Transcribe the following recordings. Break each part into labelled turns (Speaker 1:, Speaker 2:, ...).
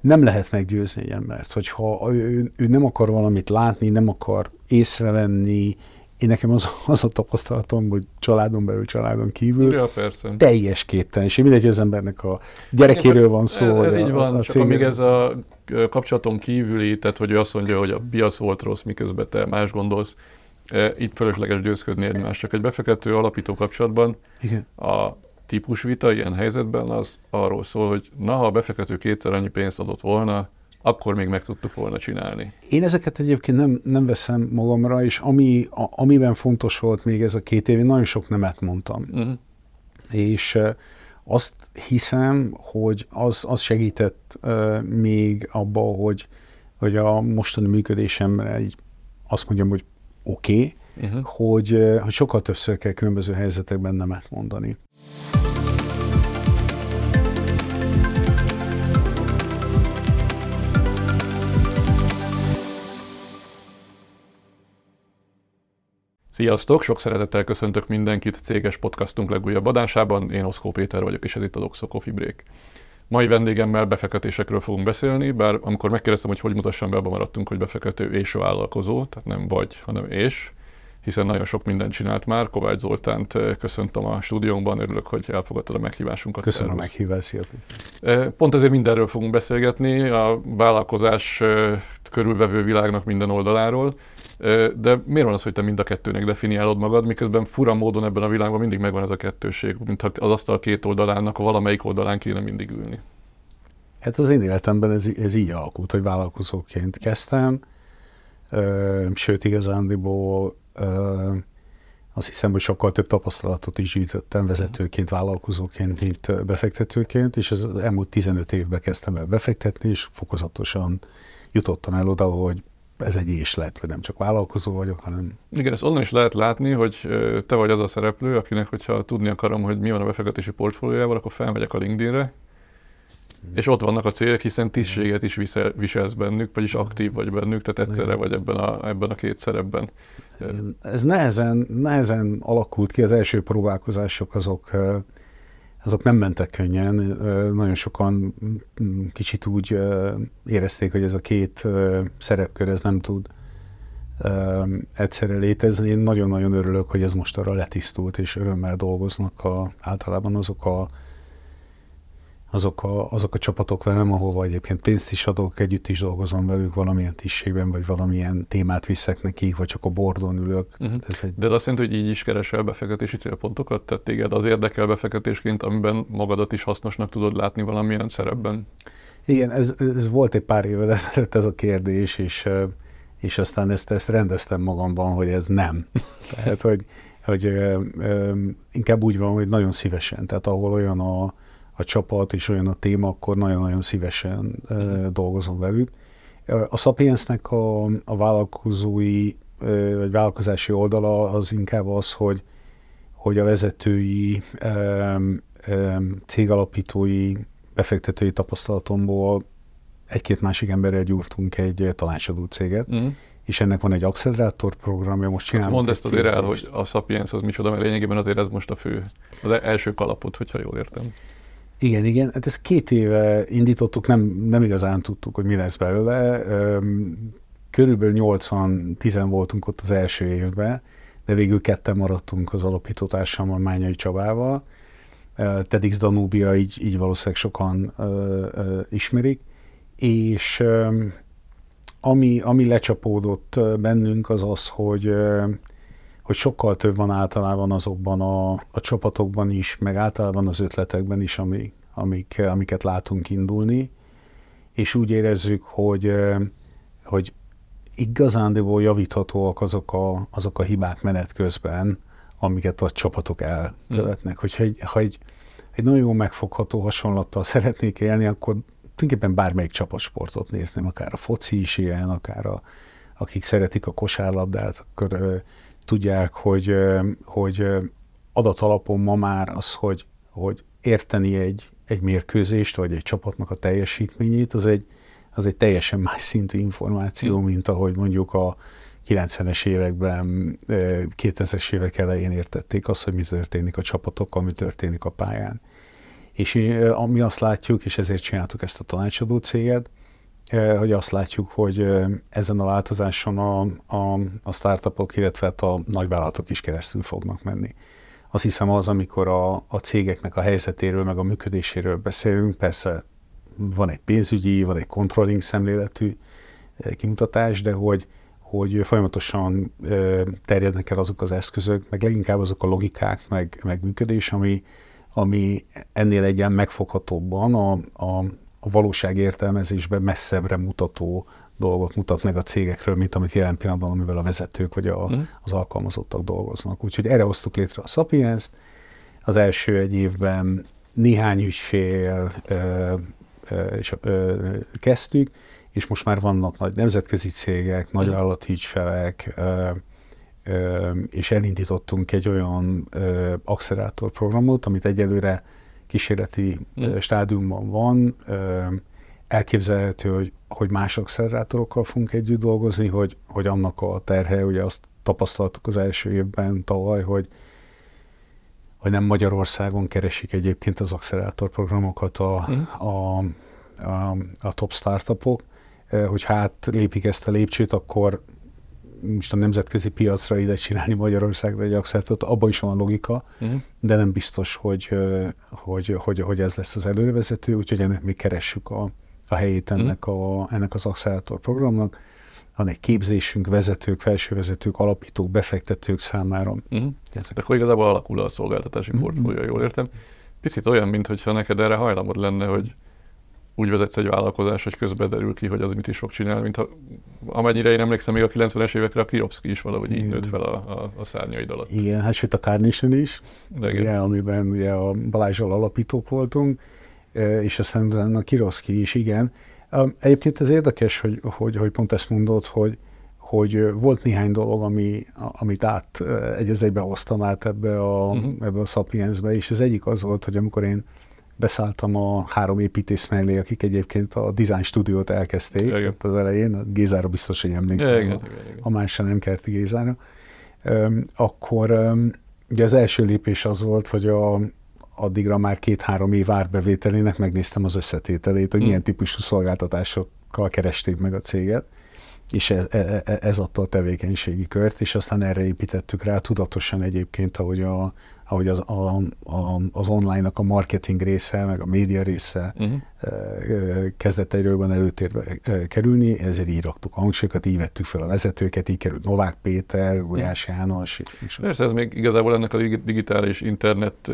Speaker 1: nem lehet meggyőzni egy embert, hogyha ő, ő nem akar valamit látni, nem akar észrevenni, én nekem az, az a tapasztalatom, hogy családon belül, családon kívül
Speaker 2: ja, persze.
Speaker 1: teljes képtelenség. Mindegy, hogy az embernek a gyerekéről van szó.
Speaker 2: Ez, ez
Speaker 1: a,
Speaker 2: így van,
Speaker 1: a, a
Speaker 2: csak amíg ez a kapcsolaton kívüli, tehát hogy ő azt mondja, hogy a piac volt rossz, miközben te más gondolsz, itt fölösleges győzködni egymást. Csak egy befektető alapító kapcsolatban
Speaker 1: Igen.
Speaker 2: a típusvita ilyen helyzetben az arról szól, hogy na, ha a befektető kétszer annyi pénzt adott volna, akkor még meg tudtuk volna csinálni.
Speaker 1: Én ezeket egyébként nem, nem veszem magamra, és ami, a, amiben fontos volt még ez a két év, én nagyon sok nemet mondtam.
Speaker 2: Uh-huh.
Speaker 1: És azt hiszem, hogy az, az segített uh, még abba, hogy, hogy a mostani működésem egy, azt mondjam, hogy oké, okay, uh-huh. hogy, hogy sokkal többször kell különböző helyzetekben nemet mondani.
Speaker 2: Sziasztok! Sok szeretettel köszöntök mindenkit céges podcastunk legújabb adásában. Én Oszkó Péter vagyok, és ez itt a Doxo Coffee Break. Mai vendégemmel befektetésekről fogunk beszélni, bár amikor megkérdeztem, hogy hogy mutassam be, abban maradtunk, hogy befektető és vállalkozó, tehát nem vagy, hanem és, hiszen nagyon sok mindent csinált már. Kovács Zoltánt eh, köszöntöm a stúdiónkban, örülök, hogy elfogadtad a meghívásunkat.
Speaker 1: Köszönöm a meghívást,
Speaker 2: eh, Pont ezért mindenről fogunk beszélgetni, a vállalkozás eh, körülvevő világnak minden oldaláról. De miért van az, hogy te mind a kettőnek definiálod magad, miközben fura módon ebben a világban mindig megvan ez a kettőség, mintha az asztal két oldalának, a valamelyik oldalán kéne mindig ülni?
Speaker 1: Hát az én életemben ez, ez így alakult, hogy vállalkozóként kezdtem, sőt igazándiból azt hiszem, hogy sokkal több tapasztalatot is gyűjtöttem vezetőként, vállalkozóként, mint befektetőként, és az elmúlt 15 évben kezdtem el befektetni, és fokozatosan jutottam el oda, hogy ez egy és lett, hogy nem csak vállalkozó vagyok, hanem...
Speaker 2: Igen, ezt onnan is lehet látni, hogy te vagy az a szereplő, akinek, hogyha tudni akarom, hogy mi van a befektetési portfóliójával, akkor felmegyek a LinkedInre, és ott vannak a célok, hiszen tisztséget is visel, viselsz bennük, vagyis aktív vagy bennük, tehát egyszerre vagy ebben a, ebben a két szerepben.
Speaker 1: Ez nehezen, nehezen alakult ki, az első próbálkozások azok azok nem mentek könnyen. Nagyon sokan kicsit úgy érezték, hogy ez a két szerepkör ez nem tud egyszerre létezni. Én nagyon-nagyon örülök, hogy ez most arra letisztult, és örömmel dolgoznak a, általában azok a azok a, azok a csapatok velem, ahova egyébként pénzt is adok, együtt is dolgozom velük valamilyen tisztségben, vagy valamilyen témát viszek nekik, vagy csak a bordon ülök.
Speaker 2: Uh-huh. Ez egy... De ez azt jelenti, hogy így is keresel befektetési célpontokat? Tehát téged az érdekel befektetésként, amiben magadat is hasznosnak tudod látni valamilyen szerepben?
Speaker 1: Igen, ez, ez volt egy pár évvel ezelőtt ez a kérdés, és, és aztán ezt, ezt rendeztem magamban, hogy ez nem. Tehát, hogy, hogy ö, ö, inkább úgy van, hogy nagyon szívesen, tehát ahol olyan a, a csapat és olyan a téma, akkor nagyon-nagyon szívesen uh, dolgozom velük. A Sapiensnek a, a vállalkozói vagy vállalkozási oldala az inkább az, hogy, hogy a vezetői, cégalapítói, befektetői tapasztalatomból egy-két másik emberrel gyúrtunk egy tanácsadó céget, mm. és ennek van egy accelerátor programja, most csinálunk.
Speaker 2: Mondd ezt azért el, hogy a Sapiens az micsoda, mert lényegében azért ez most a fő, az első kalapot, hogyha jól értem.
Speaker 1: Igen, igen. Hát ezt két éve indítottuk, nem, nem igazán tudtuk, hogy mi lesz belőle. Körülbelül 80-10 voltunk ott az első évben, de végül ketten maradtunk az alapítótársammal, Mányai Csabával. TEDx Danubia, így, így valószínűleg sokan ismerik. És ami, ami lecsapódott bennünk az az, hogy hogy sokkal több van általában azokban a, a csapatokban is, meg általában az ötletekben is, ami, amik, amiket látunk indulni, és úgy érezzük, hogy, hogy igazándiból javíthatóak azok a, azok a hibák menet közben, amiket a csapatok elkövetnek. Mm. Hogyha egy, ha egy, egy nagyon jó megfogható hasonlattal szeretnék élni, akkor tulajdonképpen bármelyik csapatsportot nézném, akár a foci is ilyen, akár a, akik szeretik a kosárlabdát, akkor tudják, hogy, hogy adatalapon ma már az, hogy, hogy érteni egy, egy mérkőzést, vagy egy csapatnak a teljesítményét, az egy, az egy teljesen más szintű információ, mm. mint ahogy mondjuk a 90-es években, 2000-es évek elején értették azt, hogy mi történik a csapatokkal, mi történik a pályán. És mi azt látjuk, és ezért csináltuk ezt a tanácsadó céget, hogy azt látjuk, hogy ezen a változáson a, a, a startupok, illetve hát a nagyvállalatok is keresztül fognak menni. Azt hiszem az, amikor a, a cégeknek a helyzetéről, meg a működéséről beszélünk, persze van egy pénzügyi, van egy controlling szemléletű kimutatás, de hogy, hogy folyamatosan terjednek el azok az eszközök, meg leginkább azok a logikák, meg, meg működés, ami, ami ennél egyen megfoghatóbban a, a, a valóság értelmezésben messzebbre mutató dolgot mutat meg a cégekről, mint amit jelen pillanatban, amivel a vezetők vagy a, mm. az alkalmazottak dolgoznak. Úgyhogy erre hoztuk létre a Sapiens-t. Az első egy évben néhány ügyfél ö, ö, és, ö, kezdtük, és most már vannak nagy nemzetközi cégek, nagy állati ügyfelek, ö, ö, és elindítottunk egy olyan ö, accelerátorprogramot, amit egyelőre kísérleti mm. stádiumban van. Elképzelhető, hogy, hogy más accelerátorokkal fogunk együtt dolgozni, hogy, hogy annak a terhe, ugye azt tapasztaltuk az első évben tavaly, hogy, hogy nem Magyarországon keresik egyébként az accelerátorprogramokat a, mm. a, a, a top startupok, hogy hát lépik ezt a lépcsőt, akkor most a nemzetközi piacra ide csinálni Magyarországra egy accelerátot, abban is van logika, uh-huh. de nem biztos, hogy, hogy, hogy, hogy ez lesz az előrevezető, úgyhogy ennek mi keressük a, a helyét mhm. ennek, a, ennek az accelerátor programnak. Van egy képzésünk vezetők, felsővezetők, alapítók, befektetők számára.
Speaker 2: Uh-huh. Akkor igazából alakul a szolgáltatási uh-huh. portfólió, jól értem. Picit olyan, mintha neked erre hajlamod lenne, hogy úgy vezetsz egy vállalkozás, hogy közben derül ki, hogy az mit is fog csinálni, mint ha, amennyire én emlékszem, még a 90-es évekre a Kirovszki is valahogy így nőtt fel a, a, a szárnyaid alatt.
Speaker 1: Igen, hát sőt a Carnation is, ugye, amiben ugye a Balázsal alapítók voltunk, és aztán a Kiroszki is, igen. Egyébként ez érdekes, hogy, hogy, hogy pont ezt mondod, hogy, hogy volt néhány dolog, ami, amit át egy az egybe hoztam át ebbe a, uh-huh. ebbe a Sapiensbe, és az egyik az volt, hogy amikor én beszálltam a három építész mellé, akik egyébként a design stúdiót elkezdték igen. az elején, a Gézára biztos, hogy emlékszem, igen, a, igen, igen. a másra nem Kerti Gézára, um, akkor um, ugye az első lépés az volt, hogy a, addigra már két-három év árbevételének megnéztem az összetételét, hogy mm. milyen típusú szolgáltatásokkal keresték meg a céget, és ez, e, e, ez adta a tevékenységi kört, és aztán erre építettük rá tudatosan egyébként, ahogy a, ahogy az, a, a, az online-nak a marketing része, meg a média része uh-huh. kezdett egyre jobban előtérbe kerülni, ezért így raktuk a hangsúlyokat, így vettük fel a vezetőket, így került Novák Péter, Gulyás uh-huh. János.
Speaker 2: És Persze, ez még igazából ennek a digitális internet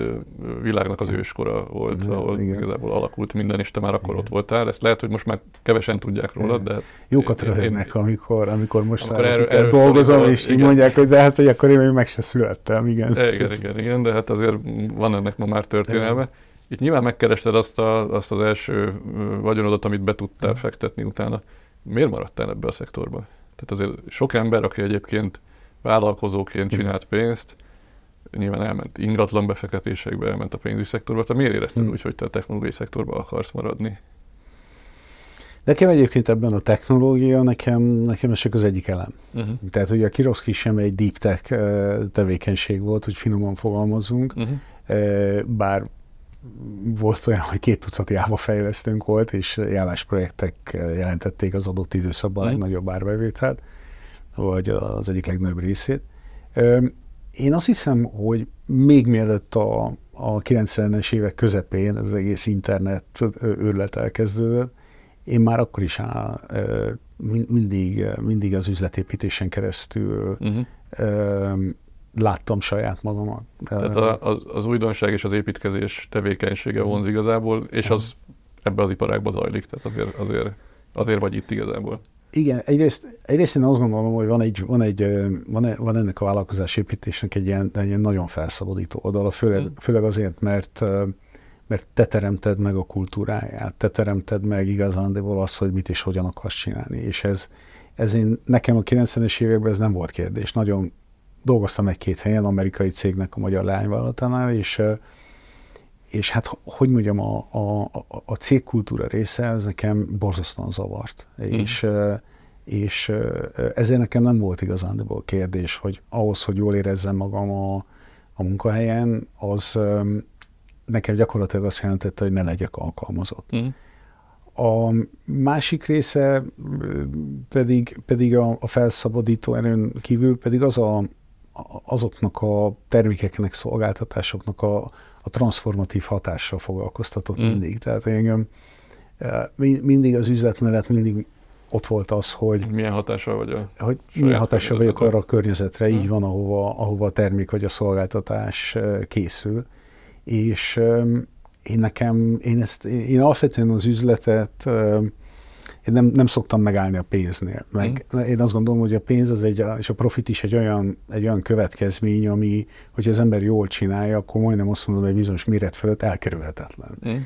Speaker 2: világnak az őskora volt, ja, ahol igen. igazából alakult minden, és te már akkor igen. ott voltál. Ezt lehet, hogy most már kevesen tudják róla, de...
Speaker 1: Jókat röhögnek, amikor, amikor most amikor erről, erről dolgozom, és így mondják, hogy de hát, hogy akkor én még meg se születtem, igen.
Speaker 2: Igen, igen, igen, de hát azért van ennek ma már történelme. Itt nyilván megkerested azt, a, azt az első vagyonodat, amit be tudtál fektetni utána. Miért maradtál ebbe a szektorba? Tehát azért sok ember, aki egyébként vállalkozóként csinált pénzt, nyilván elment ingatlan befektetésekbe, elment a pénzügyi szektorba. Te miért érezted hmm. úgy, hogy te a technológiai szektorba akarsz maradni?
Speaker 1: Nekem egyébként ebben a technológia, nekem, nekem ez csak az egyik elem. Uh-huh. Tehát ugye a Kiroszki sem egy deep tech tevékenység volt, hogy finoman fogalmazunk, uh-huh. bár volt olyan, hogy két tucat Java fejlesztőnk volt, és jávás projektek jelentették az adott időszakban a uh-huh. legnagyobb árbevételt, vagy az egyik legnagyobb részét. Én azt hiszem, hogy még mielőtt a, a 90-es évek közepén az egész internet őrlet elkezdődött, én már akkor is á, mindig, mindig az üzletépítésen keresztül uh-huh. láttam saját magamat.
Speaker 2: Tehát az, az újdonság és az építkezés tevékenysége mhm. vonz igazából, és az ebbe az iparágba zajlik, tehát azért, azért, azért vagy itt igazából.
Speaker 1: Igen, egyrészt, egyrészt én azt gondolom, hogy van, egy, van, egy, van, van ennek a vállalkozás építésnek egy ilyen, egy ilyen nagyon felszabadító oldala, főleg, főleg azért, mert mert te teremted meg a kultúráját, te teremted meg igazándiból azt, hogy mit és hogyan akarsz csinálni. És ez, ez én, nekem a 90-es években ez nem volt kérdés. Nagyon dolgoztam egy-két helyen, amerikai cégnek a magyar lányvállalatánál, és, és hát, hogy mondjam, a, a, a cégkultúra része, ez nekem borzasztóan zavart. Mm. És, és ezért nekem nem volt igazándiból kérdés, hogy ahhoz, hogy jól érezzem magam a, a munkahelyen, az, nekem gyakorlatilag azt jelentette, hogy ne legyek alkalmazott.
Speaker 2: Mm.
Speaker 1: A másik része pedig, pedig a, a felszabadító erőn kívül pedig az a, azoknak a termékeknek, szolgáltatásoknak a, a transformatív hatással foglalkoztatott mm. mindig. Tehát engem mindig az üzlet mellett mindig ott volt az, hogy...
Speaker 2: Milyen hatással vagy a
Speaker 1: Hogy milyen hatással vagyok arra a környezetre, így van, ahova, ahova a termék vagy a szolgáltatás készül. És én nekem, én ezt, én alapvetően az üzletet, én nem, nem szoktam megállni a pénznél. Meg mm. én azt gondolom, hogy a pénz az egy, és a profit is egy olyan, egy olyan következmény, ami, hogyha az ember jól csinálja, akkor majdnem azt mondom, hogy bizonyos méret fölött elkerülhetetlen. Mm.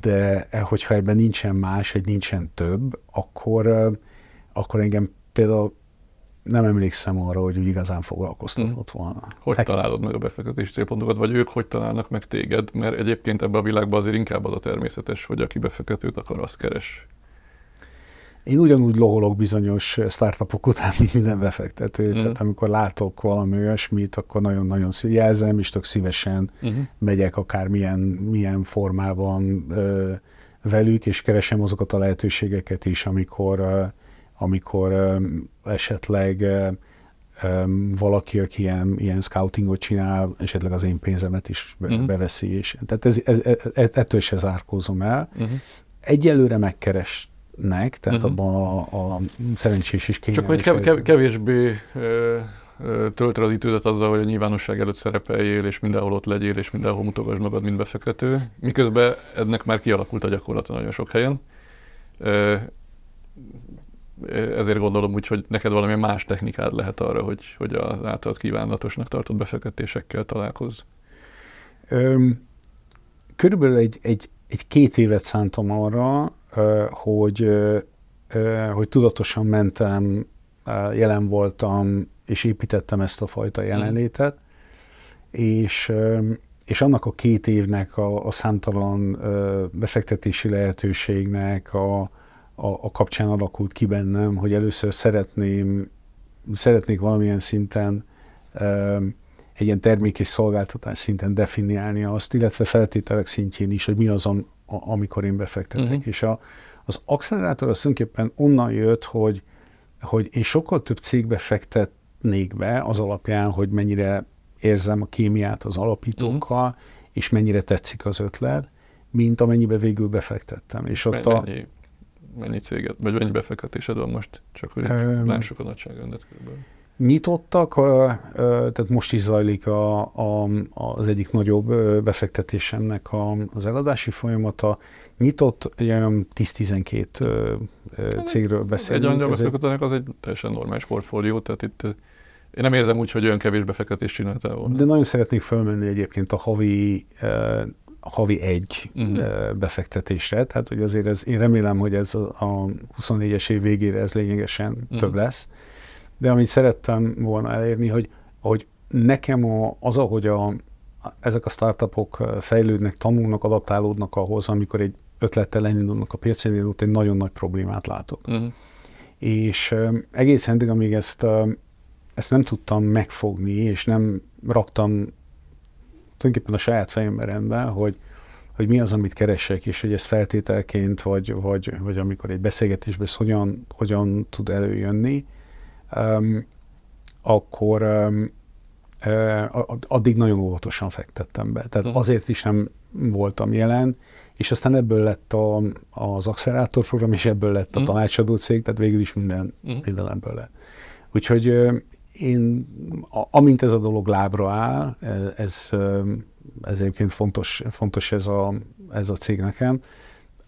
Speaker 1: De eh, hogyha ebben nincsen más, vagy nincsen több, akkor, akkor engem például nem emlékszem arra, hogy úgy igazán foglalkoztatott mm. volna.
Speaker 2: Hogy Tek- találod meg a befektetési célpontokat, vagy ők hogy találnak meg téged? Mert egyébként ebben a világban azért inkább az a természetes, hogy aki befektetőt akar, azt keres.
Speaker 1: Én ugyanúgy loholok bizonyos startupok után, mint minden befektető. Mm. Tehát amikor látok valami olyasmit, akkor nagyon-nagyon jelzem, és tök szívesen mm. megyek akár milyen, milyen formában ö, velük, és keresem azokat a lehetőségeket is, amikor, ö, amikor ö, esetleg ö, valaki, aki ilyen, ilyen scoutingot csinál, esetleg az én pénzemet is be, uh-huh. beveszi. És, tehát ez, ez, ez, ettől se zárkózom el. Uh-huh. Egyelőre megkeres nek, tehát uh-huh. abban a, a szerencsés is
Speaker 2: kényelmes. Csak hogy kev- kevésbé töltöd az idődet azzal, hogy a nyilvánosság előtt szerepeljél, és mindenhol ott legyél, és mindenhol mutogasd magad, mint befektető. Miközben ennek már kialakult a gyakorlata nagyon sok helyen. Ezért gondolom úgy, hogy neked valamilyen más technikád lehet arra, hogy, hogy az általad kívánatosnak tartott befektetésekkel találkozz.
Speaker 1: körülbelül egy, egy, egy két évet szántam arra, hogy, hogy tudatosan mentem, jelen voltam, és építettem ezt a fajta mm. jelenlétet, és, és annak a két évnek, a, a számtalan befektetési lehetőségnek a, a, a kapcsán alakult ki bennem, hogy először szeretném, szeretnék valamilyen szinten egy ilyen termék és szolgáltatás szinten definiálni azt, illetve feltételek szintjén is, hogy mi az, amikor én befektetek. Uh-huh. És a, az accelerátor az tulajdonképpen onnan jött, hogy, hogy én sokkal több cégbe fektetnék be az alapján, hogy mennyire érzem a kémiát az alapítókkal, uh-huh. és mennyire tetszik az ötlet, mint amennyibe végül befektettem. És
Speaker 2: ott a... mennyi céget, vagy mennyi befektetésed van most? Csak hogy um, lássuk a nagyságrendet körülbelül
Speaker 1: nyitottak, tehát most is zajlik a, a, az egyik nagyobb befektetésemnek a, az eladási folyamata. Nyitott olyan 10-12 cégről beszélünk.
Speaker 2: Egy angyalbefektetőnek az egy teljesen normális portfólió, tehát itt én nem érzem úgy, hogy olyan kevés befektetést csináltál volna.
Speaker 1: De nagyon szeretnék fölmenni egyébként a havi havi egy uh-huh. befektetésre, tehát hogy azért ez, én remélem, hogy ez a, a 24-es év végére ez lényegesen uh-huh. több lesz de amit szerettem volna elérni, hogy, hogy nekem a, az, ahogy a, ezek a startupok fejlődnek, tanulnak, adaptálódnak ahhoz, amikor egy ötlettel elindulnak a piacon, én ott egy nagyon nagy problémát látok. Uh-huh. És egészen eddig, amíg ezt, ezt nem tudtam megfogni, és nem raktam tulajdonképpen a saját fejembe rendbe, hogy, hogy mi az, amit keresek, és hogy ez feltételként, vagy, vagy, vagy amikor egy beszélgetésben ez hogyan, hogyan tud előjönni, um, akkor um, uh, addig nagyon óvatosan fektettem be. Tehát uh-huh. azért is nem voltam jelen, és aztán ebből lett a, az accelerátor program, és ebből lett a uh-huh. tanácsadó cég, tehát végül is minden, uh-huh. minden ebből lett. Úgyhogy én, amint ez a dolog lábra áll, ez, ez egyébként fontos, fontos ez a, ez a cég nekem,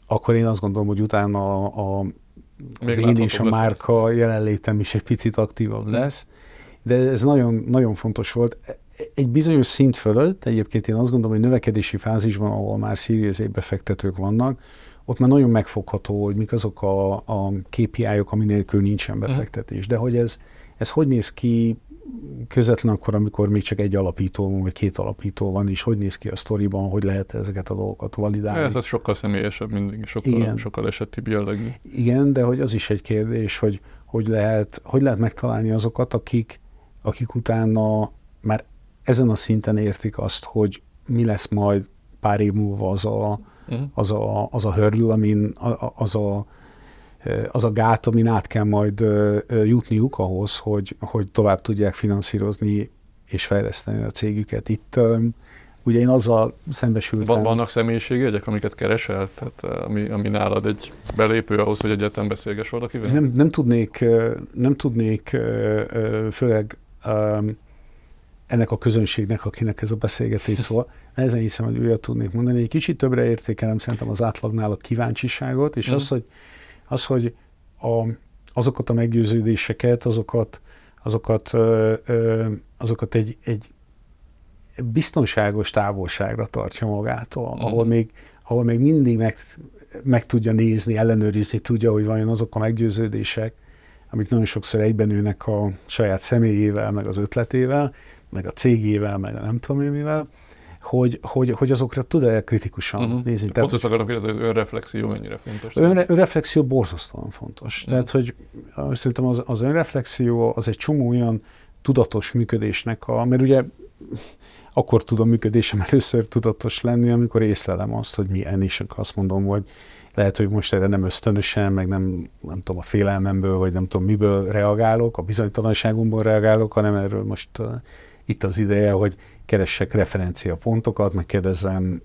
Speaker 1: akkor én azt gondolom, hogy utána a, a az én és a márka lesz. jelenlétem is egy picit aktívabb lesz, de ez nagyon, nagyon fontos volt. Egy bizonyos szint fölött, egyébként én azt gondolom, hogy növekedési fázisban, ahol már Series befektetők vannak, ott már nagyon megfogható, hogy mik azok a, a KPI-ok, ami nélkül nincsen mhm. befektetés. De hogy ez, ez hogy néz ki közvetlen akkor, amikor még csak egy alapító van, vagy két alapító van, és hogy néz ki a sztoriban, hogy lehet ezeket a dolgokat validálni.
Speaker 2: Ez az sokkal személyesebb, mindig sokkal, Igen. sokkal esettibb jellegű.
Speaker 1: Igen, de hogy az is egy kérdés, hogy hogy lehet, hogy lehet megtalálni azokat, akik, akik utána már ezen a szinten értik azt, hogy mi lesz majd pár év múlva az a, uh-huh. az a, az a hörlül, amin az a, az a gát, amin át kell majd jutniuk ahhoz, hogy, hogy tovább tudják finanszírozni és fejleszteni a cégüket. Itt ugye én azzal szembesültem.
Speaker 2: Vannak személyiségjegyek, amiket keresel? Tehát ami, ami nálad egy belépő ahhoz, hogy egyáltalán beszélges valakivel?
Speaker 1: Nem, nem tudnék, nem tudnék főleg ennek a közönségnek, akinek ez a beszélgetés szól, nehezen hiszem, hogy újat tudnék mondani. Egy kicsit többre értékelem szerintem az átlagnál a kíváncsiságot, és mm. az, hogy, az, hogy a, azokat a meggyőződéseket, azokat, azokat, ö, ö, azokat egy, egy biztonságos távolságra tartja magától, mm. ahol, még, ahol még mindig meg, meg tudja nézni, ellenőrizni tudja, hogy vajon azok a meggyőződések, amik nagyon sokszor egyben ülnek a saját személyével, meg az ötletével, meg a cégével, meg a nem tudom én mivel, hogy, hogy, hogy azokra tud-e kritikusan uh-huh. nézni.
Speaker 2: Pont azt akarom kérdezni, hogy önreflexió mennyire fontos?
Speaker 1: Ön, önreflexió borzasztóan fontos. Uh-huh. Tehát, hogy szerintem az, az önreflexió az egy csomó olyan tudatos működésnek a, mert ugye akkor tudom működésem először tudatos lenni, amikor észlelem azt, hogy milyen, és azt mondom, hogy lehet, hogy most erre nem ösztönösen, meg nem, nem tudom, a félelmemből, vagy nem tudom, miből reagálok, a bizonytalanságomból reagálok, hanem erről most uh, itt az ideje, hogy keressek referenciapontokat, meg kérdezzem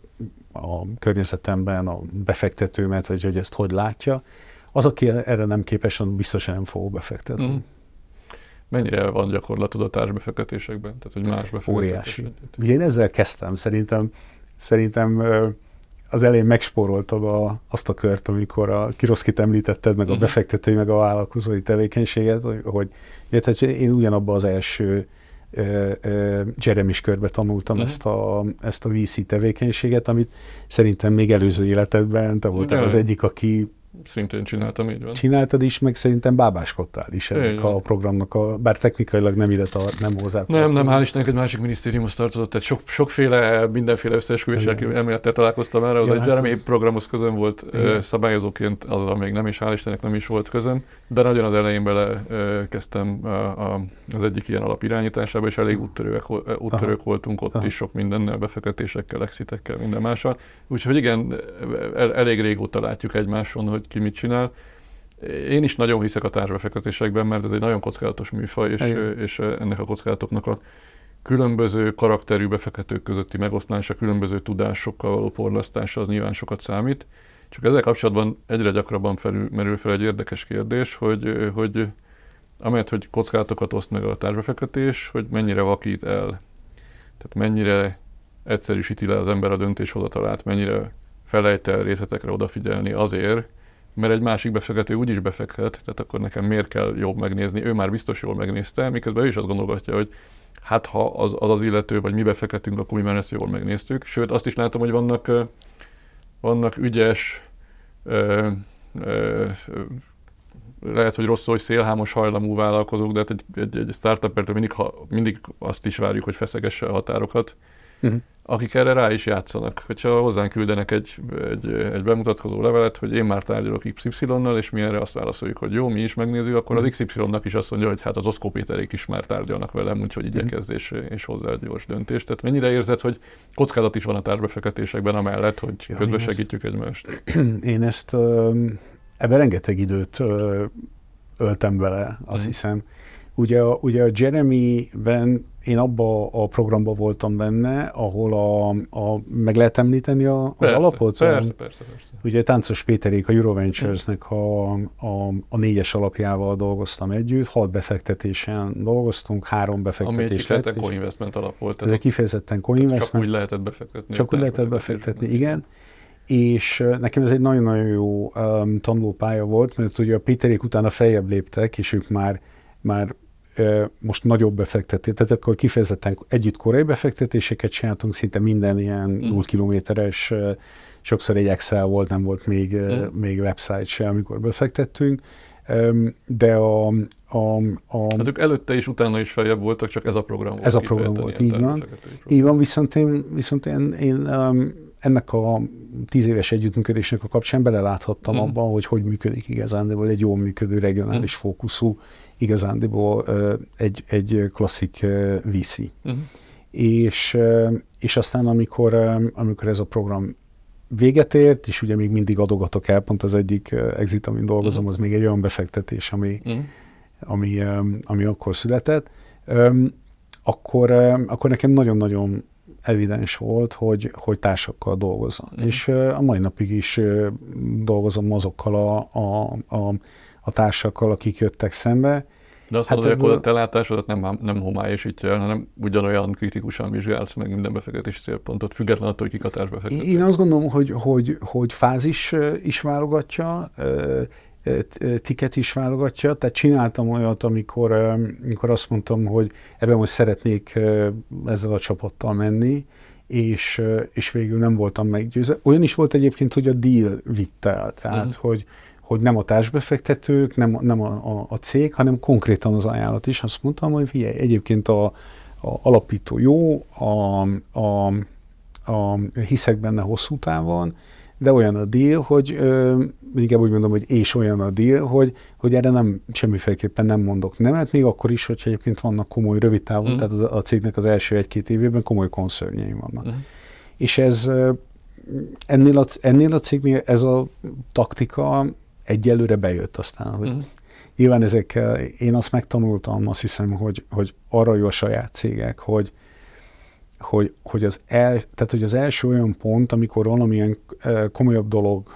Speaker 1: a környezetemben a befektetőmet, vagy hogy ezt hogy látja. Az, aki erre nem képes, biztosan nem fog befektetni. Mm.
Speaker 2: Mennyire van gyakorlatod a társbefektetésekben? Tehát, hogy más befektetések?
Speaker 1: Óriási. Ugye én ezzel kezdtem. Szerintem, szerintem az elején megspóroltad a, azt a kört, amikor a Kiroszkit említetted, meg a uh-huh. befektetői, meg a vállalkozói tevékenységet, hogy, hogy tehát én ugyanabban az első Jeremis körbe tanultam uh-huh. ezt, a, ezt a VC tevékenységet, amit szerintem még előző életedben te voltál az egyik, aki
Speaker 2: Szintén csináltam, így van.
Speaker 1: Csináltad is, meg szerintem bábáskodtál is ennek Igen. a programnak, a, bár technikailag nem ide tar- nem hozzá.
Speaker 2: Nem, nem, hál' Istennek egy másik minisztériumhoz tartozott, tehát sok, sokféle, mindenféle összeesküvéssel elmélettel találkoztam erre, az ja, egy hát az... programhoz közön volt Igen. szabályozóként, azzal még nem is, hál' Istennek nem is volt közön, de nagyon az elején bele kezdtem a, a, az egyik ilyen alapirányításába, és elég úttörőek, úttörők voltunk ott Aha. is sok mindennel, befektetésekkel, exitekkel, minden mással. Úgyhogy igen, el, elég régóta látjuk egymáson, hogy ki mit csinál. Én is nagyon hiszek a társbefektetésekben, mert ez egy nagyon kockázatos műfaj, és, és ennek a kockázatoknak a különböző karakterű befektetők közötti megosztása, különböző tudásokkal való porlasztása az nyilván sokat számít. Csak ezzel kapcsolatban egyre gyakrabban felül, merül fel egy érdekes kérdés, hogy, hogy amelyet, hogy kockázatokat oszt meg a társbefektetés, hogy mennyire vakít el. Tehát mennyire egyszerűsíti le az ember a döntéshozatalát, mennyire felejt el részletekre odafigyelni azért, mert egy másik befektető úgy is befektet, tehát akkor nekem miért kell jobb megnézni, ő már biztos jól megnézte, miközben ő is azt gondolgatja, hogy hát ha az az, az illető, vagy mi befektetünk, akkor mi már ezt jól megnéztük. Sőt, azt is látom, hogy vannak, vannak ügyes, ö, ö, lehet, hogy rossz, hogy szélhámos hajlamú vállalkozók, de hát egy, egy, egy startupertől mindig, ha, mindig azt is várjuk, hogy feszegesse a határokat. Uh-huh akik erre rá is játszanak. Hogyha hozzánk küldenek egy, egy, egy bemutatkozó levelet, hogy én már tárgyalok XY-nal, és mi erre azt válaszoljuk, hogy jó, mi is megnézzük, akkor az mhm. XY-nak is azt mondja, hogy hát az Oszkó Péterék is már tárgyalnak velem, úgyhogy mhm. igyekezz és, és hozzá egy gyors döntést. Tehát mennyire érzed, hogy kockázat is van a társbefektetésekben amellett, hogy ja, közben segítjük ezt, egymást?
Speaker 1: Én ezt ebben rengeteg időt öltem bele, azt mm. hiszem. Ugye, ugye a Jeremy-ben én abba a programba voltam benne, ahol a, a meg lehet említeni a, az
Speaker 2: persze,
Speaker 1: alapot?
Speaker 2: Persze, persze, persze.
Speaker 1: Ugye Táncos Péterék a Euroventures-nek a, a, a négyes alapjával dolgoztam együtt, hat befektetésen dolgoztunk, három befektetés Ami egy
Speaker 2: kifejezetten co-investment alap volt.
Speaker 1: Ez kifejezetten co-investment.
Speaker 2: Csak úgy lehetett befektetni.
Speaker 1: Csak úgy lehetett befektetni, igen. És nekem ez egy nagyon-nagyon jó um, tanulópálya volt, mert ugye a Péterék utána feljebb léptek, és ők már, már most nagyobb befektetés, tehát akkor kifejezetten együtt korai befektetéseket csináltunk, szinte minden ilyen mm. 0 kilométeres, sokszor egy Excel volt, nem volt még, mm. még website se, amikor befektettünk, de a, a, a...
Speaker 2: Hát ők előtte is, utána is feljebb voltak, csak ez a program volt.
Speaker 1: Ez a program volt, így van. Így van, viszont én, viszont én, én ennek a tíz éves együttműködésnek a kapcsán beleláthattam mm. abban, hogy hogy működik igazándiból egy jól működő regionális mm. fókuszú, igazándiból egy, egy klasszik VC. Mm. és, és aztán amikor, amikor ez a program véget ért, és ugye még mindig adogatok el, pont az egyik exit, amin dolgozom, uh-huh. az még egy olyan befektetés, ami, uh-huh. ami, ami akkor született, akkor, akkor nekem nagyon-nagyon evidens volt, hogy, hogy társakkal dolgozom. Uh-huh. És a mai napig is dolgozom azokkal a, a, a, a társakkal, akik jöttek szembe,
Speaker 2: de azt hát mondod, hogy akkor a te látásodat nem, nem homályosítja el, hanem ugyanolyan kritikusan vizsgálsz meg minden befektetési célpontot, függetlenül attól, hogy kikatás befektetés.
Speaker 1: Én azt gondolom, hogy, hogy, hogy fázis is válogatja, tiket is válogatja, tehát csináltam olyat, amikor, amikor azt mondtam, hogy ebben most szeretnék ezzel a csapattal menni, és, és végül nem voltam meggyőzve. Olyan is volt egyébként, hogy a deal vitte el, tehát uh-huh. hogy, hogy nem a társbefektetők, nem, nem a, a, a cég, hanem konkrétan az ajánlat is. Azt mondtam, hogy figyelj, egyébként a, a alapító jó, a, a, a hiszek benne hosszú távon, de olyan a deal, hogy ö, inkább úgy mondom, hogy és olyan a deal, hogy, hogy erre nem semmiféleképpen nem mondok nemet, még akkor is, hogyha egyébként vannak komoly rövid távon, mm. tehát az, a cégnek az első egy-két évében komoly konszörnyeim vannak. Mm. És ez ennél a, ennél a cégnél ez a taktika egyelőre bejött aztán, hogy uh-huh. nyilván ezekkel én azt megtanultam, azt hiszem, hogy, hogy arra jó a saját cégek, hogy, hogy, hogy, az el, tehát, hogy az első olyan pont, amikor valamilyen komolyabb dolog,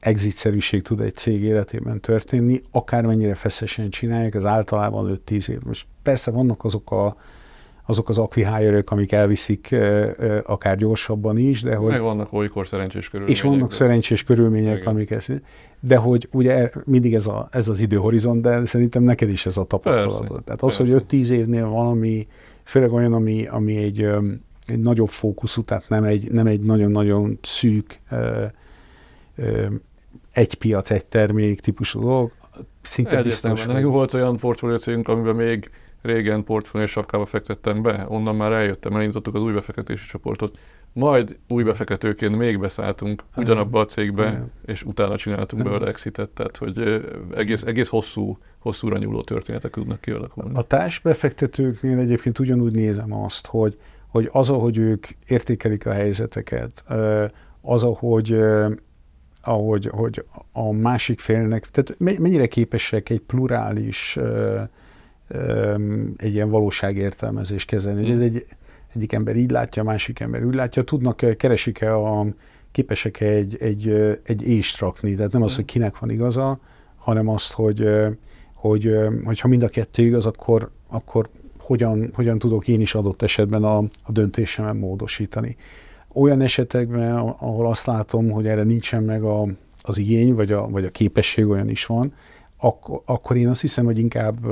Speaker 1: exitszerűség tud egy cég életében történni, akármennyire feszesen csinálják, az általában 5-10 év. Most persze vannak azok a azok az akvihányerők, amik elviszik akár gyorsabban is, de hogy...
Speaker 2: Meg vannak olykor szerencsés körülmények.
Speaker 1: És vannak de... szerencsés körülmények, Igen. amik ezt... De hogy ugye mindig ez, a, ez az időhorizont, de szerintem neked is ez a tapasztalat. Tehát az, persze. hogy 5-10 évnél valami, főleg olyan, ami, ami egy, egy nagyobb fókuszú, tehát nem egy, nem egy nagyon-nagyon szűk egy piac, egy termék típusú dolog, szinte biztos.
Speaker 2: Hogy... Volt olyan portfólió amiben még régen portfólió sapkába fektettem be, onnan már eljöttem, elindítottuk az új befektetési csoportot, majd új befektetőként még beszálltunk ugyanabba a cégbe, Igen. és utána csináltunk belőle exitet, tehát hogy egész, egész hosszú, hosszúra nyúló történetek tudnak kialakulni.
Speaker 1: A társbefektetőknél egyébként ugyanúgy nézem azt, hogy, hogy az, ahogy ők értékelik a helyzeteket, az, ahogy ahogy hogy a másik félnek, tehát mennyire képesek egy plurális egy ilyen valóságértelmezés kezelni. Ez egy, egyik ember így látja, másik ember úgy látja. Tudnak, keresik-e a, képesek -e egy, egy, egy ést rakni, tehát nem az, hogy kinek van igaza, hanem azt, hogy, hogy, hogy ha mind a kettő igaz, akkor, akkor hogyan, hogyan tudok én is adott esetben a, a döntésemet módosítani. Olyan esetekben, ahol azt látom, hogy erre nincsen meg a, az igény, vagy a, vagy a képesség olyan is van, akkor, akkor én azt hiszem, hogy inkább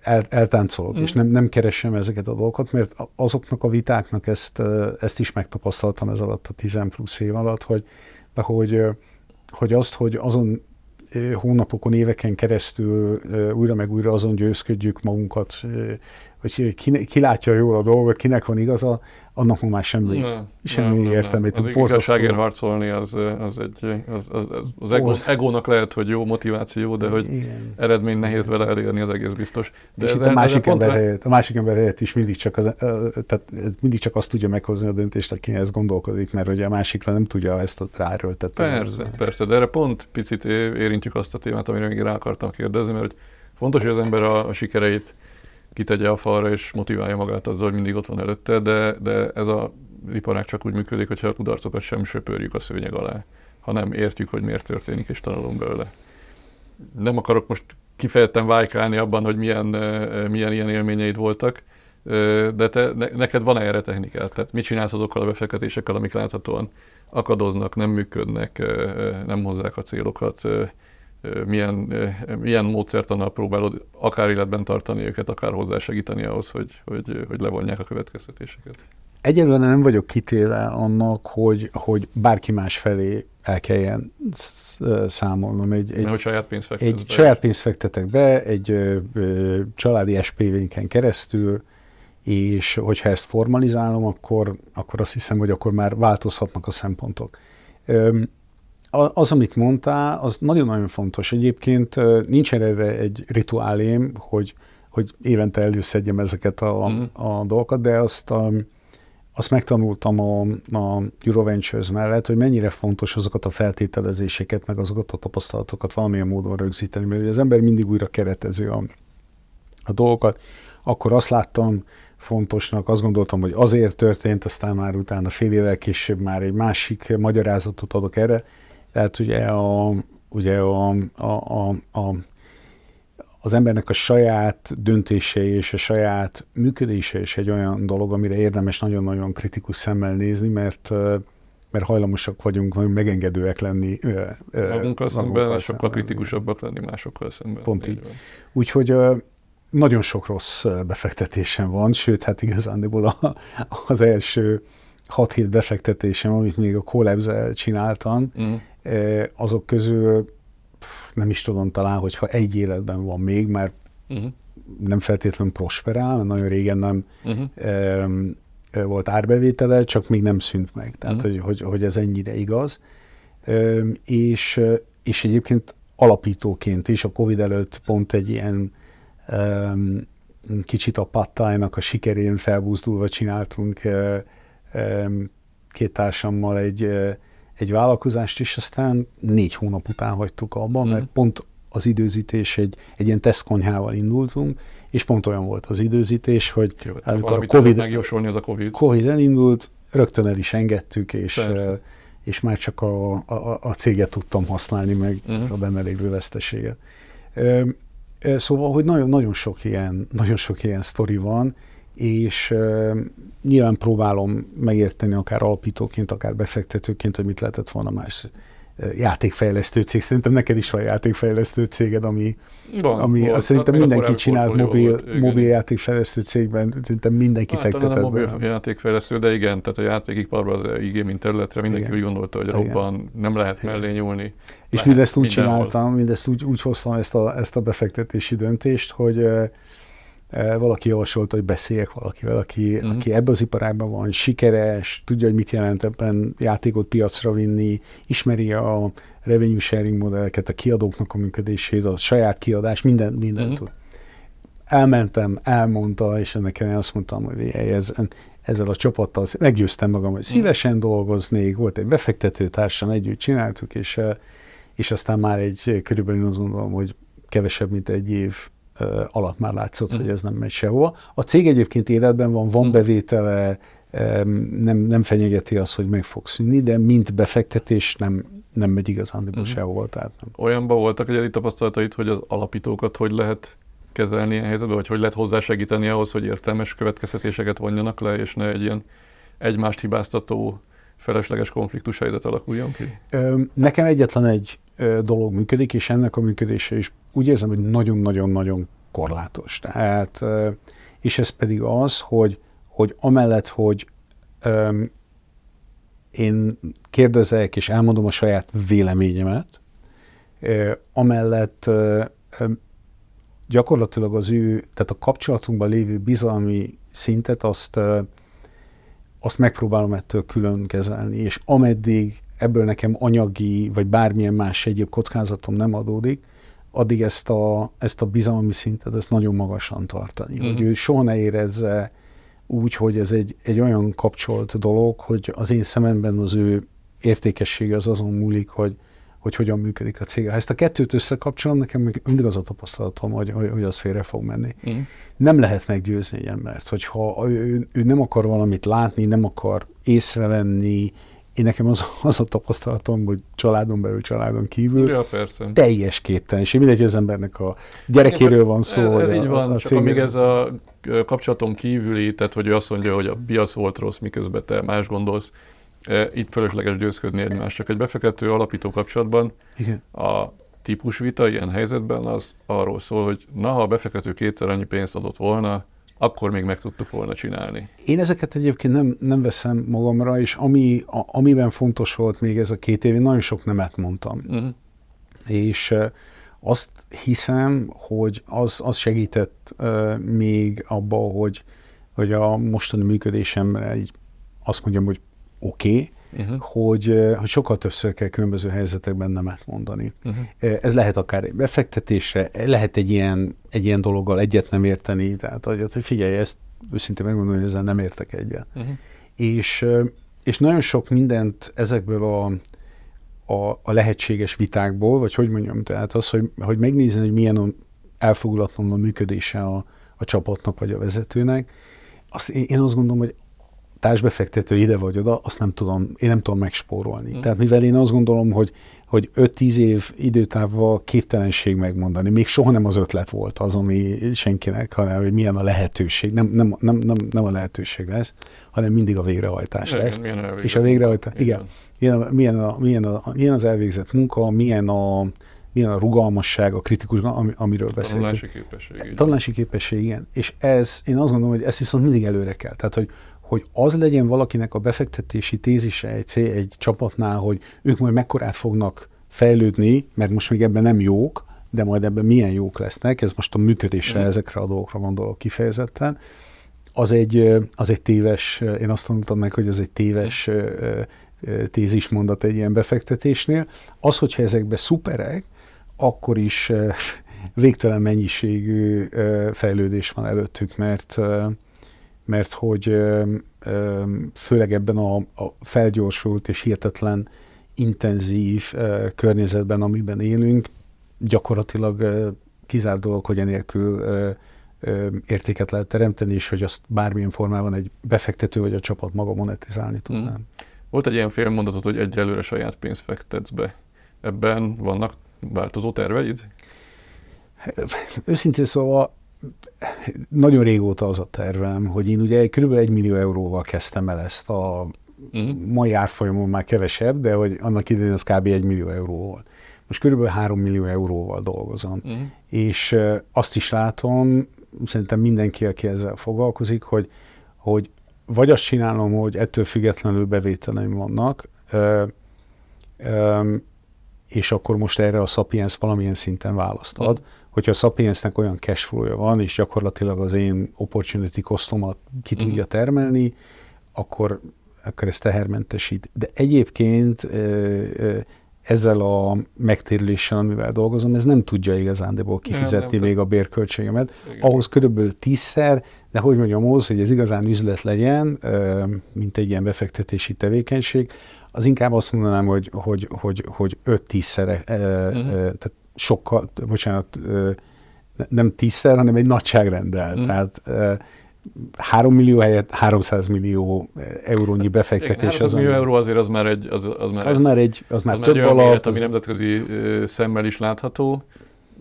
Speaker 1: el, eltáncolok, mm. és nem, nem keresem ezeket a dolgokat, mert azoknak a vitáknak ezt, ezt is megtapasztaltam ez alatt a 10 plusz év alatt, hogy, de hogy, hogy azt, hogy azon hónapokon, éveken keresztül újra meg újra azon győzködjük magunkat, hogy ki, ki látja jól a dolgot, kinek van igaza, annak már semmi, ne, semmi ne, értelmét.
Speaker 2: Az igazságért harcolni az, az egy, az, az, az, az ego, egónak lehet, hogy jó motiváció, de hogy Igen. eredmény nehéz vele elérni, az egész biztos. De
Speaker 1: és ez, itt a másik, ember helyett, a másik ember helyett is mindig csak, az, tehát mindig csak azt tudja meghozni a döntést, aki ezt gondolkodik, mert ugye a másikra nem tudja ezt ráerőltetni.
Speaker 2: Persze, persze, de erre pont picit érintjük azt a témát, amire még rá akartam kérdezni, mert fontos, hogy az ember a, a sikereit kitegye a falra és motiválja magát azzal, hogy mindig ott van előtte, de, de ez a iparág csak úgy működik, hogyha a kudarcokat sem söpörjük a szőnyeg alá, hanem értjük, hogy miért történik, és tanulunk belőle. Nem akarok most kifejezetten vájkálni abban, hogy milyen, milyen ilyen élményeid voltak, de te, ne, neked van erre technikát? Tehát mit csinálsz azokkal a befektetésekkel, amik láthatóan akadoznak, nem működnek, nem hozzák a célokat, milyen, milyen módszertannal próbálod akár életben tartani őket, akár hozzásegíteni ahhoz, hogy, hogy, hogy levonják a következtetéseket?
Speaker 1: Egyelőre nem vagyok kitéve annak, hogy, hogy bárki más felé el kelljen számolnom. Egy, egy,
Speaker 2: hogy saját pénzt
Speaker 1: egy be. saját pénzt fektetek be, egy ö, ö, családi SPV-nken keresztül, és hogyha ezt formalizálom, akkor, akkor azt hiszem, hogy akkor már változhatnak a szempontok az, amit mondtál, az nagyon-nagyon fontos. Egyébként nincs erre egy rituálém, hogy, hogy évente előszedjem ezeket a, mm. a dolgokat, de azt, a, azt megtanultam a, a Euroventures mellett, hogy mennyire fontos azokat a feltételezéseket, meg azokat a tapasztalatokat valamilyen módon rögzíteni, mert az ember mindig újra keretezi a, a dolgokat. Akkor azt láttam fontosnak, azt gondoltam, hogy azért történt, aztán már utána fél évvel később már egy másik magyarázatot adok erre. Tehát ugye a, ugye a, a, a, a az embernek a saját döntése és a saját működése is egy olyan dolog, amire érdemes nagyon-nagyon kritikus szemmel nézni, mert mert hajlamosak vagyunk nagyon megengedőek lenni.
Speaker 2: Magunkkal szemben, sokkal kritikusabbak lenni másokkal szemben.
Speaker 1: Pont így. Úgyhogy nagyon sok rossz befektetésem van, sőt, hát igazándiból a, az első 6-7 befektetésem, amit még a collabs csináltam, mm. Azok közül nem is tudom talán, hogyha egy életben van még, mert uh-huh. nem feltétlenül prosperál, mert nagyon régen nem uh-huh. e, volt árbevétele, csak még nem szűnt meg. Tehát, uh-huh. hogy, hogy, hogy ez ennyire igaz. E, és, és egyébként alapítóként is a Covid előtt pont egy ilyen e, kicsit a pattájnak a sikerén felbúzdulva csináltunk e, e, két társammal egy egy vállalkozást, és aztán négy hónap után hagytuk abban, mm. mert pont az időzítés egy, egy ilyen tesztkonyhával indultunk, és pont olyan volt az időzítés, hogy
Speaker 2: Jó, amikor a COVID, megjósolni az a COVID.
Speaker 1: COVID elindult, rögtön el is engedtük, és, és már csak a, a, a céget tudtam használni, meg uh-huh. a benne lévő veszteséget. Szóval, hogy nagyon, nagyon sok ilyen, nagyon sok ilyen sztori van, és nyilván próbálom megérteni akár alapítóként, akár befektetőként, hogy mit lehetett volna más játékfejlesztő cég. Szerintem neked is van játékfejlesztő céged, ami, van, ami volt. szerintem hát mindenki csinált mobil, volt, mobil játékfejlesztő cégben, szerintem mindenki hát, fektetett
Speaker 2: nem mobil be. játékfejlesztő, de igen, tehát a játékiparban az e-gaming területre mindenki igen. úgy gondolta, hogy robban, nem lehet igen. mellé nyúlni. És
Speaker 1: lehet, mindezt úgy csináltam, mindezt úgy, úgy hoztam ezt a, ezt a befektetési döntést, hogy valaki javasolta, hogy beszéljek valakivel, aki, uh-huh. aki ebben az iparágban van, sikeres, tudja, hogy mit jelent ebben játékot piacra vinni, ismeri a revenue sharing modelleket, a kiadóknak a működését, a saját kiadás, minden, mindent uh-huh. tud. Elmentem, elmondta, és ennek én azt mondtam, hogy ez, ezzel a csapattal meggyőztem magam, hogy szívesen uh-huh. dolgoznék, volt egy befektetőtársam, együtt csináltuk, és, és aztán már egy körülbelül azt gondolom, hogy kevesebb, mint egy év alatt már látszott, mm. hogy ez nem megy sehova. A cég egyébként életben van, van mm. bevétele, nem, nem fenyegeti azt, hogy meg fog szűnni, de mint befektetés nem, nem megy igazán mm. sehova. Tehát nem.
Speaker 2: Olyanban voltak egyedi tapasztalatait, hogy az alapítókat hogy lehet kezelni ilyen helyzetben, vagy hogy lehet hozzásegíteni ahhoz, hogy értelmes következtetéseket vonjanak le, és ne egy ilyen egymást hibáztató felesleges konfliktus helyzet alakuljon ki?
Speaker 1: Nekem egyetlen egy dolog működik, és ennek a működése is úgy érzem, hogy nagyon-nagyon-nagyon korlátos. Tehát, és ez pedig az, hogy, hogy amellett, hogy um, én kérdezek és elmondom a saját véleményemet, uh, amellett uh, gyakorlatilag az ő, tehát a kapcsolatunkban lévő bizalmi szintet azt, uh, azt megpróbálom ettől külön kezelni, és ameddig ebből nekem anyagi, vagy bármilyen más egyéb kockázatom nem adódik, addig ezt a, ezt a bizalmi szintet ezt nagyon magasan tartani. Uh-huh. Hogy ő soha ne érezze úgy, hogy ez egy, egy olyan kapcsolt dolog, hogy az én szememben az ő értékessége az azon múlik, hogy, hogy hogyan működik a cég. Ha ezt a kettőt összekapcsolom, nekem mindig az a tapasztalatom, hogy, hogy az félre fog menni. Uh-huh. Nem lehet meggyőzni egy embert, hogyha ő, ő nem akar valamit látni, nem akar észrevenni, én nekem az, az a tapasztalatom, hogy családon belül, családon kívül
Speaker 2: ja, persze.
Speaker 1: teljes És Mindegy, az embernek a gyerekéről van szó.
Speaker 2: Ez, ez így a, van, a csak amíg ez a kapcsolaton kívüli, tehát hogy ő azt mondja, hogy a piac volt rossz, miközben te más gondolsz, itt fölösleges győzködni egymást. Csak egy befektető alapító kapcsolatban Igen. a típusvita ilyen helyzetben az arról szól, hogy na, ha a befektető kétszer annyi pénzt adott volna, akkor még meg tudtuk volna csinálni.
Speaker 1: Én ezeket egyébként nem, nem veszem magamra, és ami, a, amiben fontos volt még ez a két év, én nagyon sok nemet mondtam. Uh-huh. És azt hiszem, hogy az, az segített uh, még abba, hogy, hogy a mostani működésem egy, azt mondjam, hogy oké, okay, uh-huh. hogy, hogy sokkal többször kell különböző helyzetekben nemet mondani. Uh-huh. Ez lehet akár egy befektetésre, lehet egy ilyen, egy ilyen dologgal egyet nem érteni, tehát hogy, hogy figyelj, ezt őszintén megmondom, hogy ezzel nem értek egyet. Uh-huh. És, és nagyon sok mindent ezekből a, a, a lehetséges vitákból, vagy hogy mondjam, tehát az, hogy, hogy megnézni, hogy milyen elfogulatlan a működése a, a csapatnak vagy a vezetőnek, azt én, én azt gondolom, hogy társbefektető ide vagy oda, azt nem tudom, én nem tudom megspórolni. Mm. Tehát mivel én azt gondolom, hogy, hogy 5-10 év időtávval képtelenség megmondani, még soha nem az ötlet volt az, ami senkinek, hanem hogy milyen a lehetőség, nem, nem, nem, nem, nem a lehetőség lesz, hanem mindig a végrehajtás igen, lesz. Milyen és a végrehajtás, igen, igen milyen, a, milyen, a, milyen az elvégzett munka, milyen a, milyen a rugalmasság, a kritikus, am, amiről beszéltünk.
Speaker 2: Tanulási képesség.
Speaker 1: Tanulási képesség, igen. És ez, én azt gondolom, hogy ez viszont mindig előre kell. Tehát, hogy, hogy az legyen valakinek a befektetési tézise egy, cél, egy csapatnál, hogy ők majd mekkorát fognak fejlődni, mert most még ebben nem jók, de majd ebben milyen jók lesznek, ez most a működésre, mm. ezekre a dolgokra gondolok kifejezetten, az egy, az egy téves, én azt mondtam meg, hogy az egy téves tézismondat egy ilyen befektetésnél. Az, hogyha ezekbe szuperek, akkor is végtelen mennyiségű fejlődés van előttük, mert mert hogy főleg ebben a, a felgyorsult és hihetetlen intenzív környezetben, amiben élünk, gyakorlatilag kizárt dolog, hogy enélkül értéket lehet teremteni, és hogy azt bármilyen formában egy befektető vagy a csapat maga monetizálni tudná. Mm.
Speaker 2: Volt egy ilyen félmondatot, hogy egyelőre saját pénzt fektetsz be. Ebben vannak változó terveid?
Speaker 1: Őszintén szóval nagyon régóta az a tervem, hogy én ugye kb. egy millió euróval kezdtem el ezt a uh-huh. mai árfolyamon már kevesebb, de hogy annak idején az kb. egy millió euró volt. Most kb. 3 millió euróval dolgozom. Uh-huh. És azt is látom, szerintem mindenki, aki ezzel foglalkozik, hogy, hogy vagy azt csinálom, hogy ettől függetlenül bevételeim vannak, ö, ö, és akkor most erre a Sapiens valamilyen szinten választ ad. Hogyha a Sapiensnek olyan cashflow-ja van, és gyakorlatilag az én opportunity costomat ki uh-huh. tudja termelni, akkor, akkor ez tehermentesít. De egyébként ezzel a megtérüléssel, amivel dolgozom, ez nem tudja igazándiból kifizetni nem, nem, még a bérköltségemet. Igen. Ahhoz körülbelül tízszer, de hogy mondjam, ahhoz, hogy ez igazán üzlet legyen, mint egy ilyen befektetési tevékenység, az inkább azt mondanám, hogy, hogy, hogy, hogy öt-tízszer, uh-huh. tehát sokkal, bocsánat, nem tízszer, hanem egy nagyságrendel. Mm. Tehát 3 millió helyett 300 millió eurónyi befektetés.
Speaker 2: Igen, 300 millió euró azért az már egy, az,
Speaker 1: az
Speaker 2: már,
Speaker 1: az
Speaker 2: egy,
Speaker 1: már egy, az már az több már alap. Méret,
Speaker 2: ami nemzetközi szemmel is látható.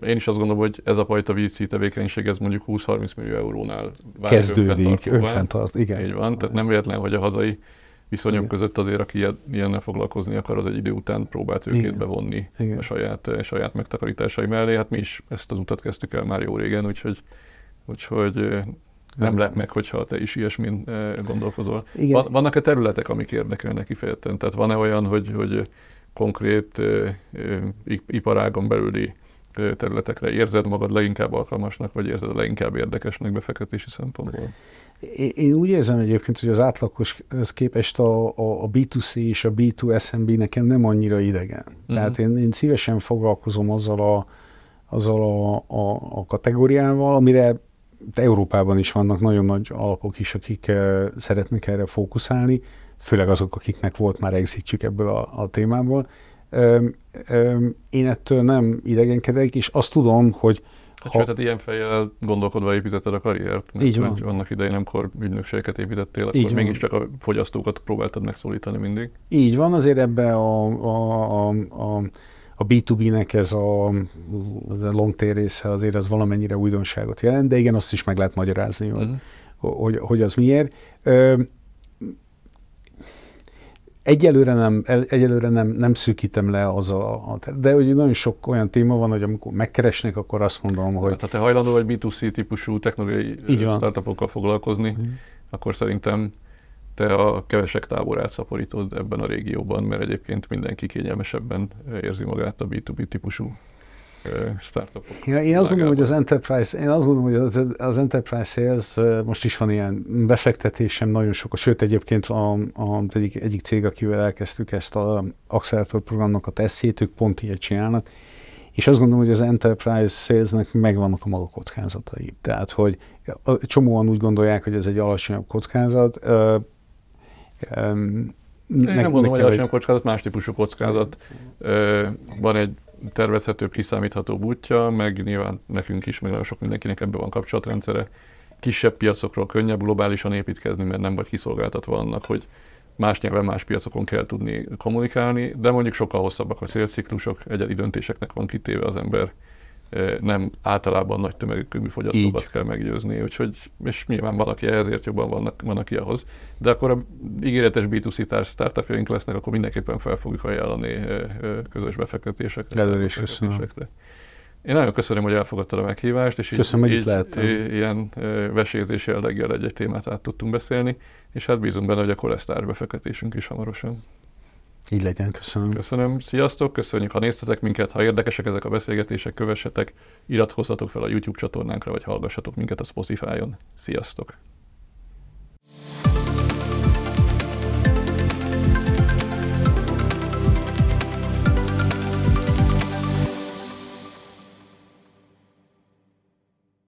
Speaker 2: Én is azt gondolom, hogy ez a fajta VC tevékenység, ez mondjuk 20-30 millió eurónál
Speaker 1: kezdődik, önfenntart, igen.
Speaker 2: Így van, tehát nem véletlen, hogy a hazai viszonyok Igen. között azért, aki ilyennel foglalkozni akar, az egy idő után próbált őket Igen. bevonni Igen. a saját, a saját megtakarításai mellé. Hát mi is ezt az utat kezdtük el már jó régen, úgyhogy, úgyhogy nem lep meg, hogyha te is ilyesmin gondolkozol. Igen. Vannak-e területek, amik érdekelnek kifejezetten? Tehát van-e olyan, hogy, hogy konkrét iparágon belüli területekre érzed magad leginkább alkalmasnak, vagy érzed leginkább érdekesnek befektetési szempontból?
Speaker 1: Én úgy érzem egyébként, hogy az átlagos képest a, a, a B2C és a B2 SMB nekem nem annyira idegen. Uh-huh. Tehát én, én szívesen foglalkozom azzal a, azzal a, a, a kategóriával, amire Európában is vannak nagyon nagy alapok is, akik uh, szeretnek erre fókuszálni, főleg azok, akiknek volt már exitjük ebből a, a témából. Um, um, én ettől nem idegenkedek, és azt tudom, hogy
Speaker 2: Hát ha... tehát ilyen fejjel gondolkodva építetted a karriert, mert Így van. annak idején, amikor ügynökségeket építettél, akkor Így mégiscsak a fogyasztókat próbáltad megszólítani mindig.
Speaker 1: Így van, azért ebbe a, a, a, a a B2B-nek ez a, a long tail része azért az valamennyire újdonságot jelent, de igen, azt is meg lehet magyarázni, uh-huh. hogy, hogy, hogy az miért. Egyelőre nem, egyelőre nem, nem szűkítem le az a, a de hogy nagyon sok olyan téma van, hogy amikor megkeresnek, akkor azt mondom, hogy...
Speaker 2: Hát, ha te hajlandó vagy B2C típusú technológiai startupokkal foglalkozni, mm. akkor szerintem te a kevesek táborát szaporítod ebben a régióban, mert egyébként mindenki kényelmesebben érzi magát a B2B típusú startupok.
Speaker 1: Ja, én azt gondolom, hogy az Enterprise, én azt gondolom, hogy az, Enterprise Sales most is van ilyen befektetésem nagyon sok, sőt egyébként a, a egyik, egyik cég, akivel elkezdtük ezt a Accelerator programnak a tesztjét, ők pont ilyet csinálnak, és azt gondolom, hogy az Enterprise Salesnek megvannak a maga kockázatai. Tehát, hogy csomóan úgy gondolják, hogy ez egy alacsonyabb kockázat,
Speaker 2: Um, én ne, nem gondolom, hogy alacsonyabb kockázat, más típusú kockázat. Van egy tervezhetőbb, kiszámíthatóbb útja, meg nyilván nekünk is, meg nagyon sok mindenkinek ebben van kapcsolatrendszere. Kisebb piacokról könnyebb globálisan építkezni, mert nem vagy kiszolgáltatva annak, hogy más nyelven, más piacokon kell tudni kommunikálni, de mondjuk sokkal hosszabbak a szélciklusok, egyedi döntéseknek van kitéve az ember, nem általában nagy tömegű fogyasztókat Így. kell meggyőzni, úgyhogy, és nyilván valaki ezért jobban vannak, van, aki ahhoz. De akkor a ígéretes B2C startupjaink lesznek, akkor mindenképpen fel fogjuk ajánlani közös befektetésekre.
Speaker 1: Előre is köszönöm.
Speaker 2: Én nagyon köszönöm, hogy elfogadtad a meghívást, és
Speaker 1: köszönöm,
Speaker 2: így, így ilyen vesézés jelleggel egy-egy témát át tudtunk beszélni, és hát bízunk benne, hogy a kolesztár befektetésünk is hamarosan.
Speaker 1: Így legyen, köszönöm.
Speaker 2: Köszönöm, sziasztok, köszönjük, ha néztetek minket, ha érdekesek ezek a beszélgetések, kövessetek, iratkozzatok fel a YouTube csatornánkra, vagy hallgassatok minket a Spotify-on. Sziasztok!